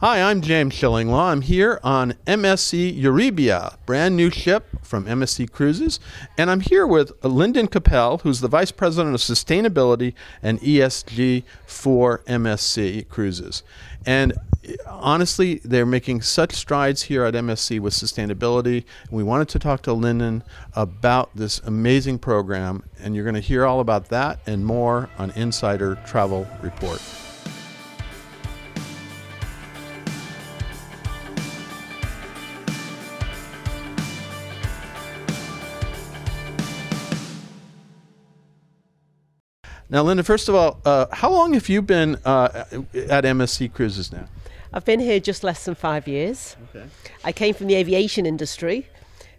Hi, I'm James Shillinglaw. I'm here on MSC Euribia, brand new ship from MSC Cruises, and I'm here with Linden Coppell, who's the Vice President of Sustainability and ESG for MSC Cruises. And uh, honestly, they're making such strides here at MSC with sustainability. We wanted to talk to Lyndon about this amazing program, and you're going to hear all about that and more on Insider Travel Report. Now, Linda, first of all, uh, how long have you been uh, at MSC Cruises now? I've been here just less than five years. Okay. I came from the aviation industry,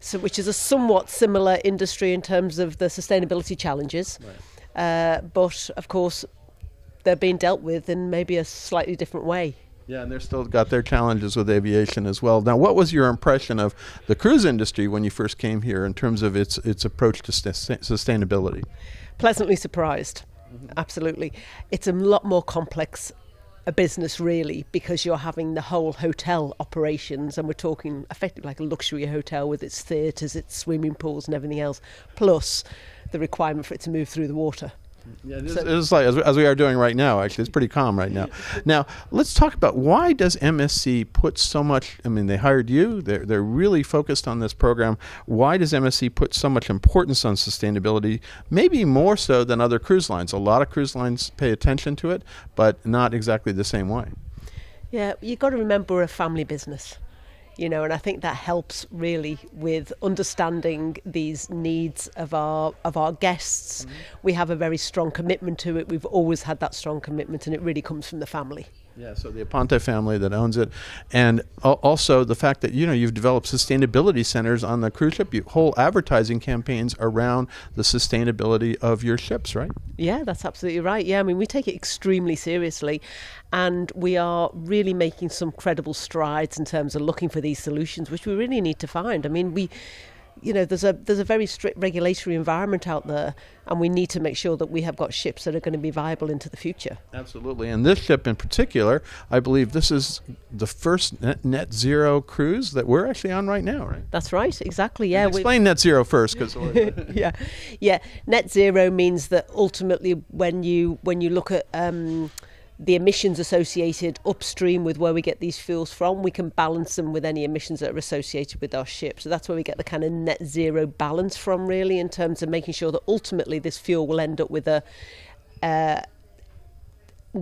so, which is a somewhat similar industry in terms of the sustainability challenges. Right. Uh, but of course, they're being dealt with in maybe a slightly different way. Yeah, and they're still got their challenges with aviation as well. Now, what was your impression of the cruise industry when you first came here in terms of its its approach to st- sustainability? Pleasantly surprised. Mm-hmm. Absolutely. It's a lot more complex a business really because you're having the whole hotel operations and we're talking effectively like a luxury hotel with its theatres, its swimming pools and everything else, plus the requirement for it to move through the water. Yeah, it is, so, it is like as, as, we are doing right now. Actually, it's pretty calm right now. now, let's talk about why does MSC put so much? I mean, they hired you. They're they're really focused on this program. Why does MSC put so much importance on sustainability? Maybe more so than other cruise lines. A lot of cruise lines pay attention to it, but not exactly the same way. Yeah, you've got to remember we're a family business you know, and I think that helps really with understanding these needs of our of our guests. Mm-hmm. We have a very strong commitment to it. We've always had that strong commitment, and it really comes from the family. Yeah, so the Aponte family that owns it, and also the fact that you know you've developed sustainability centers on the cruise ship, you, whole advertising campaigns around the sustainability of your ships, right? Yeah, that's absolutely right. Yeah, I mean we take it extremely seriously, and we are really making some credible strides in terms of looking for these solutions, which we really need to find. I mean we you know, there's a there's a very strict regulatory environment out there, and we need to make sure that we have got ships that are going to be viable into the future. Absolutely, and this ship in particular, I believe this is the first net, net zero cruise that we're actually on right now, right? That's right, exactly. Yeah. And explain net zero first, because yeah, yeah. Net zero means that ultimately, when you when you look at um, the emissions associated upstream with where we get these fuels from, we can balance them with any emissions that are associated with our ship. So that's where we get the kind of net zero balance from, really, in terms of making sure that ultimately this fuel will end up with a uh,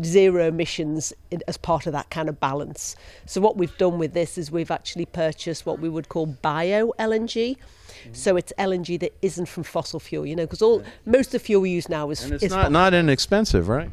zero emissions as part of that kind of balance. So what we've done with this is we've actually purchased what we would call bio LNG. So it's LNG that isn't from fossil fuel, you know, because all most of the fuel we use now is and it's is not not inexpensive, right?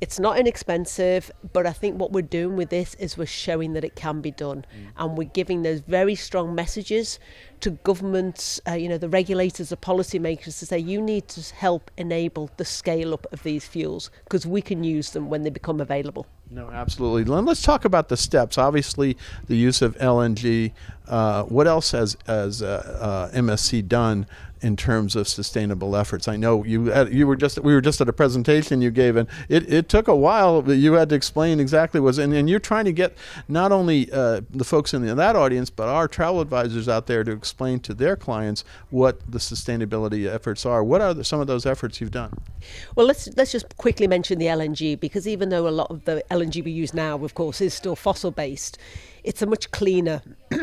It's not inexpensive, but I think what we're doing with this is we're showing that it can be done, mm. and we're giving those very strong messages to governments, uh, you know, the regulators, the policymakers to say you need to help enable the scale up of these fuels because we can use them when they become available. No, absolutely. Let's talk about the steps. Obviously, the use of LNG. Uh, what else has, uh, uh, MSC done in terms of sustainable efforts. I know you had, you were just we were just at a presentation you gave, and it, it took a while that you had to explain exactly was and, and you're trying to get not only uh, the folks in the, that audience but our travel advisors out there to explain to their clients what the sustainability efforts are. What are the, some of those efforts you've done? Well, let's let's just quickly mention the LNG because even though a lot of the LNG we use now, of course, is still fossil based, it's a much cleaner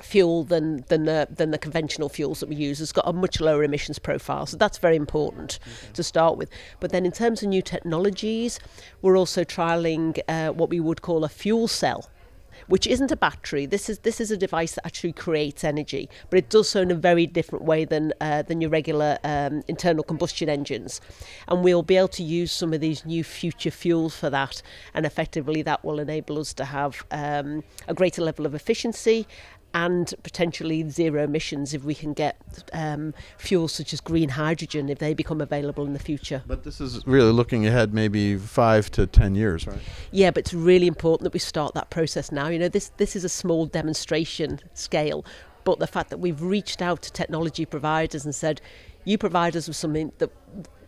fuel than than the than the conventional fuels that we use. It's got a much lower emissions profile, so that's very important to start with. But then, in terms of new technologies, we're also trialing uh, what we would call a fuel cell which isn't a battery. This is this is a device that actually creates energy, but it does so in a very different way than uh, than your regular um, internal combustion engines. And we'll be able to use some of these new future fuels for that, and effectively that will enable us to have um, a greater level of efficiency and potentially zero emissions if we can get um, fuels such as green hydrogen if they become available in the future. But this is really looking ahead maybe five to ten years, right? Yeah, but it's really important that we start that process now. You know, this this is a small demonstration scale, but the fact that we've reached out to technology providers and said, you provide us with something that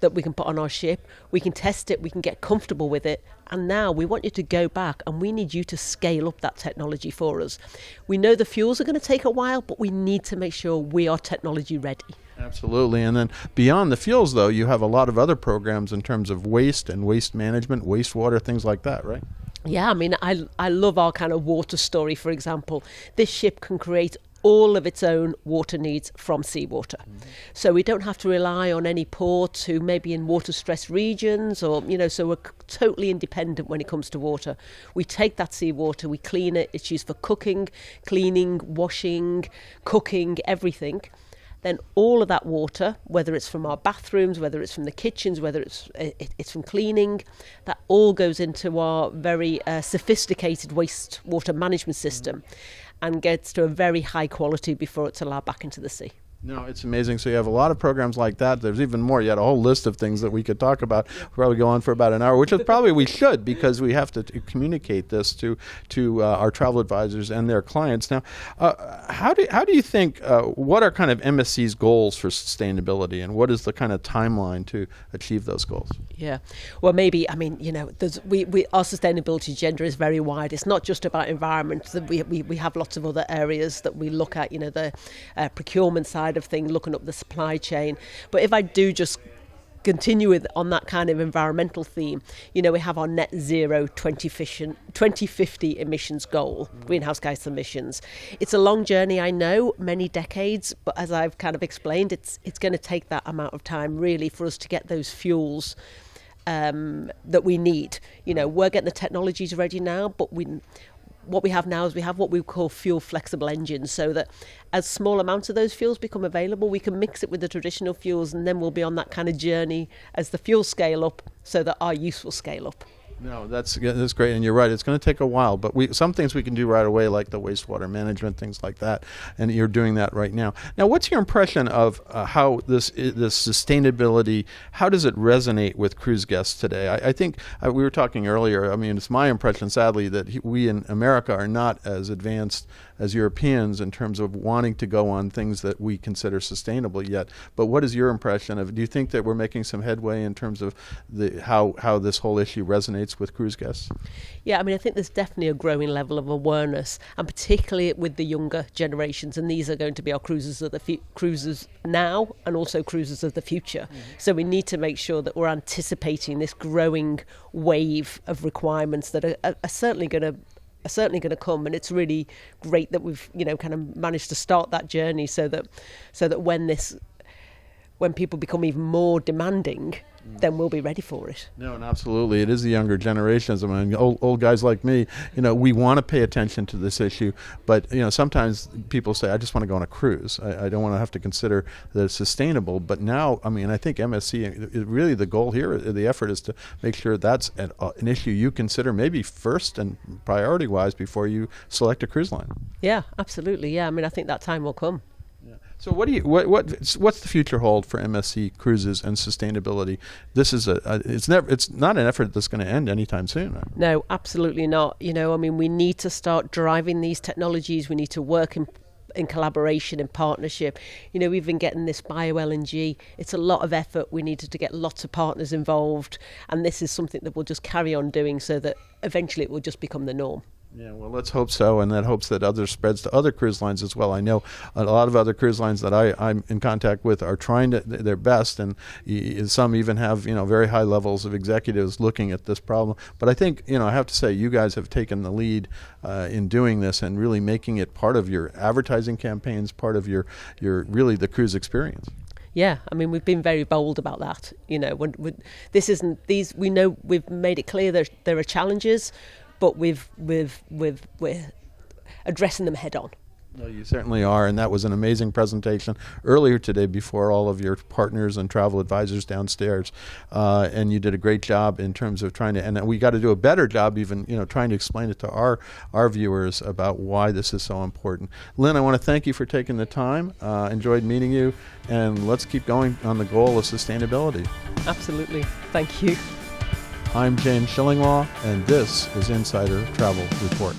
that we can put on our ship. We can test it, we can get comfortable with it. And now we want you to go back and we need you to scale up that technology for us. We know the fuels are going to take a while, but we need to make sure we are technology ready. Absolutely. And then beyond the fuels, though, you have a lot of other programs in terms of waste and waste management, wastewater, things like that, right? Yeah, I mean, I, I love our kind of water story, for example. This ship can create all of its own water needs from seawater. Mm-hmm. So we don't have to rely on any ports who may be in water stressed regions or, you know, so we're totally independent when it comes to water. We take that seawater, we clean it, it's used for cooking, cleaning, washing, cooking, everything then all of that water, whether it's from our bathrooms, whether it's from the kitchens, whether it's it, it's from cleaning, that all goes into our very uh, sophisticated wastewater management system, and gets to a very high quality before it's allowed back into the sea. No, it's amazing. So you have a lot of programs like that. There's even more. You had a whole list of things that we could talk about. We'll probably go on for about an hour, which is probably we should because we have to communicate this to to uh, our travel advisors and their clients. Now, uh, how do how do you think? Uh, what are kind of MSC's goals for sustainability, and what is the kind of timeline to achieve those goals? Yeah, well, maybe I mean you know, we, we our sustainability agenda is very wide. It's not just about environment. We we we have lots of other areas that we look at. You know, the uh, procurement side side of things, looking up the supply chain. But if I do just continue with on that kind of environmental theme, you know, we have our net zero 2050 emissions goal, greenhouse gas emissions. It's a long journey, I know, many decades, but as I've kind of explained, it's it's going to take that amount of time really for us to get those fuels um, that we need. You know, we're getting the technologies ready now, but we what we have now is we have what we call fuel flexible engines so that as small amounts of those fuels become available we can mix it with the traditional fuels and then we'll be on that kind of journey as the fuels scale up so that our use will scale up no, that's that's great, and you're right. It's going to take a while, but we some things we can do right away, like the wastewater management, things like that, and you're doing that right now. Now, what's your impression of uh, how this this sustainability? How does it resonate with cruise guests today? I, I think uh, we were talking earlier. I mean, it's my impression, sadly, that he, we in America are not as advanced as Europeans in terms of wanting to go on things that we consider sustainable yet. But what is your impression of? Do you think that we're making some headway in terms of the how how this whole issue resonates with cruise guests? Yeah, I mean, I think there's definitely a growing level of awareness, and particularly with the younger generations. And these are going to be our cruisers of the fu- cruisers now, and also cruisers of the future. Mm-hmm. So we need to make sure that we're anticipating this growing wave of requirements that are, are certainly going to are certainly going to come and it's really great that we've you know kind of managed to start that journey so that so that when this when people become even more demanding then we'll be ready for it. No, and absolutely, it is the younger generations. I mean, old, old guys like me, you know, we want to pay attention to this issue, but you know, sometimes people say, "I just want to go on a cruise. I, I don't want to have to consider that it's sustainable." But now, I mean, I think MSC really the goal here, the effort is to make sure that's an, uh, an issue you consider maybe first and priority-wise before you select a cruise line. Yeah, absolutely. Yeah, I mean, I think that time will come. So what do you what what what's the future hold for MSC cruises and sustainability? This is a, a it's never it's not an effort that's going to end anytime soon. No, absolutely not. You know, I mean, we need to start driving these technologies. We need to work in in collaboration and partnership. You know, we've been getting this bio LNG. It's a lot of effort. We needed to get lots of partners involved, and this is something that we'll just carry on doing so that eventually it will just become the norm. Yeah, well, let's hope so, and that hopes that other spreads to other cruise lines as well. I know a lot of other cruise lines that I, I'm in contact with are trying to, their best, and some even have you know very high levels of executives looking at this problem. But I think you know I have to say you guys have taken the lead uh, in doing this and really making it part of your advertising campaigns, part of your your really the cruise experience. Yeah, I mean we've been very bold about that. You know, when, when this isn't these, we know we've made it clear that there are challenges but we've we've we've we're addressing them head on. Well, you certainly are, and that was an amazing presentation earlier today before all of your partners and travel advisors downstairs, uh, and you did a great job in terms of trying to. And we got to do a better job, even you know, trying to explain it to our our viewers about why this is so important. Lynn, I want to thank you for taking the time. Uh, enjoyed meeting you, and let's keep going on the goal of sustainability. Absolutely, thank you. I'm James Shillinglaw, and this is Insider Travel Report.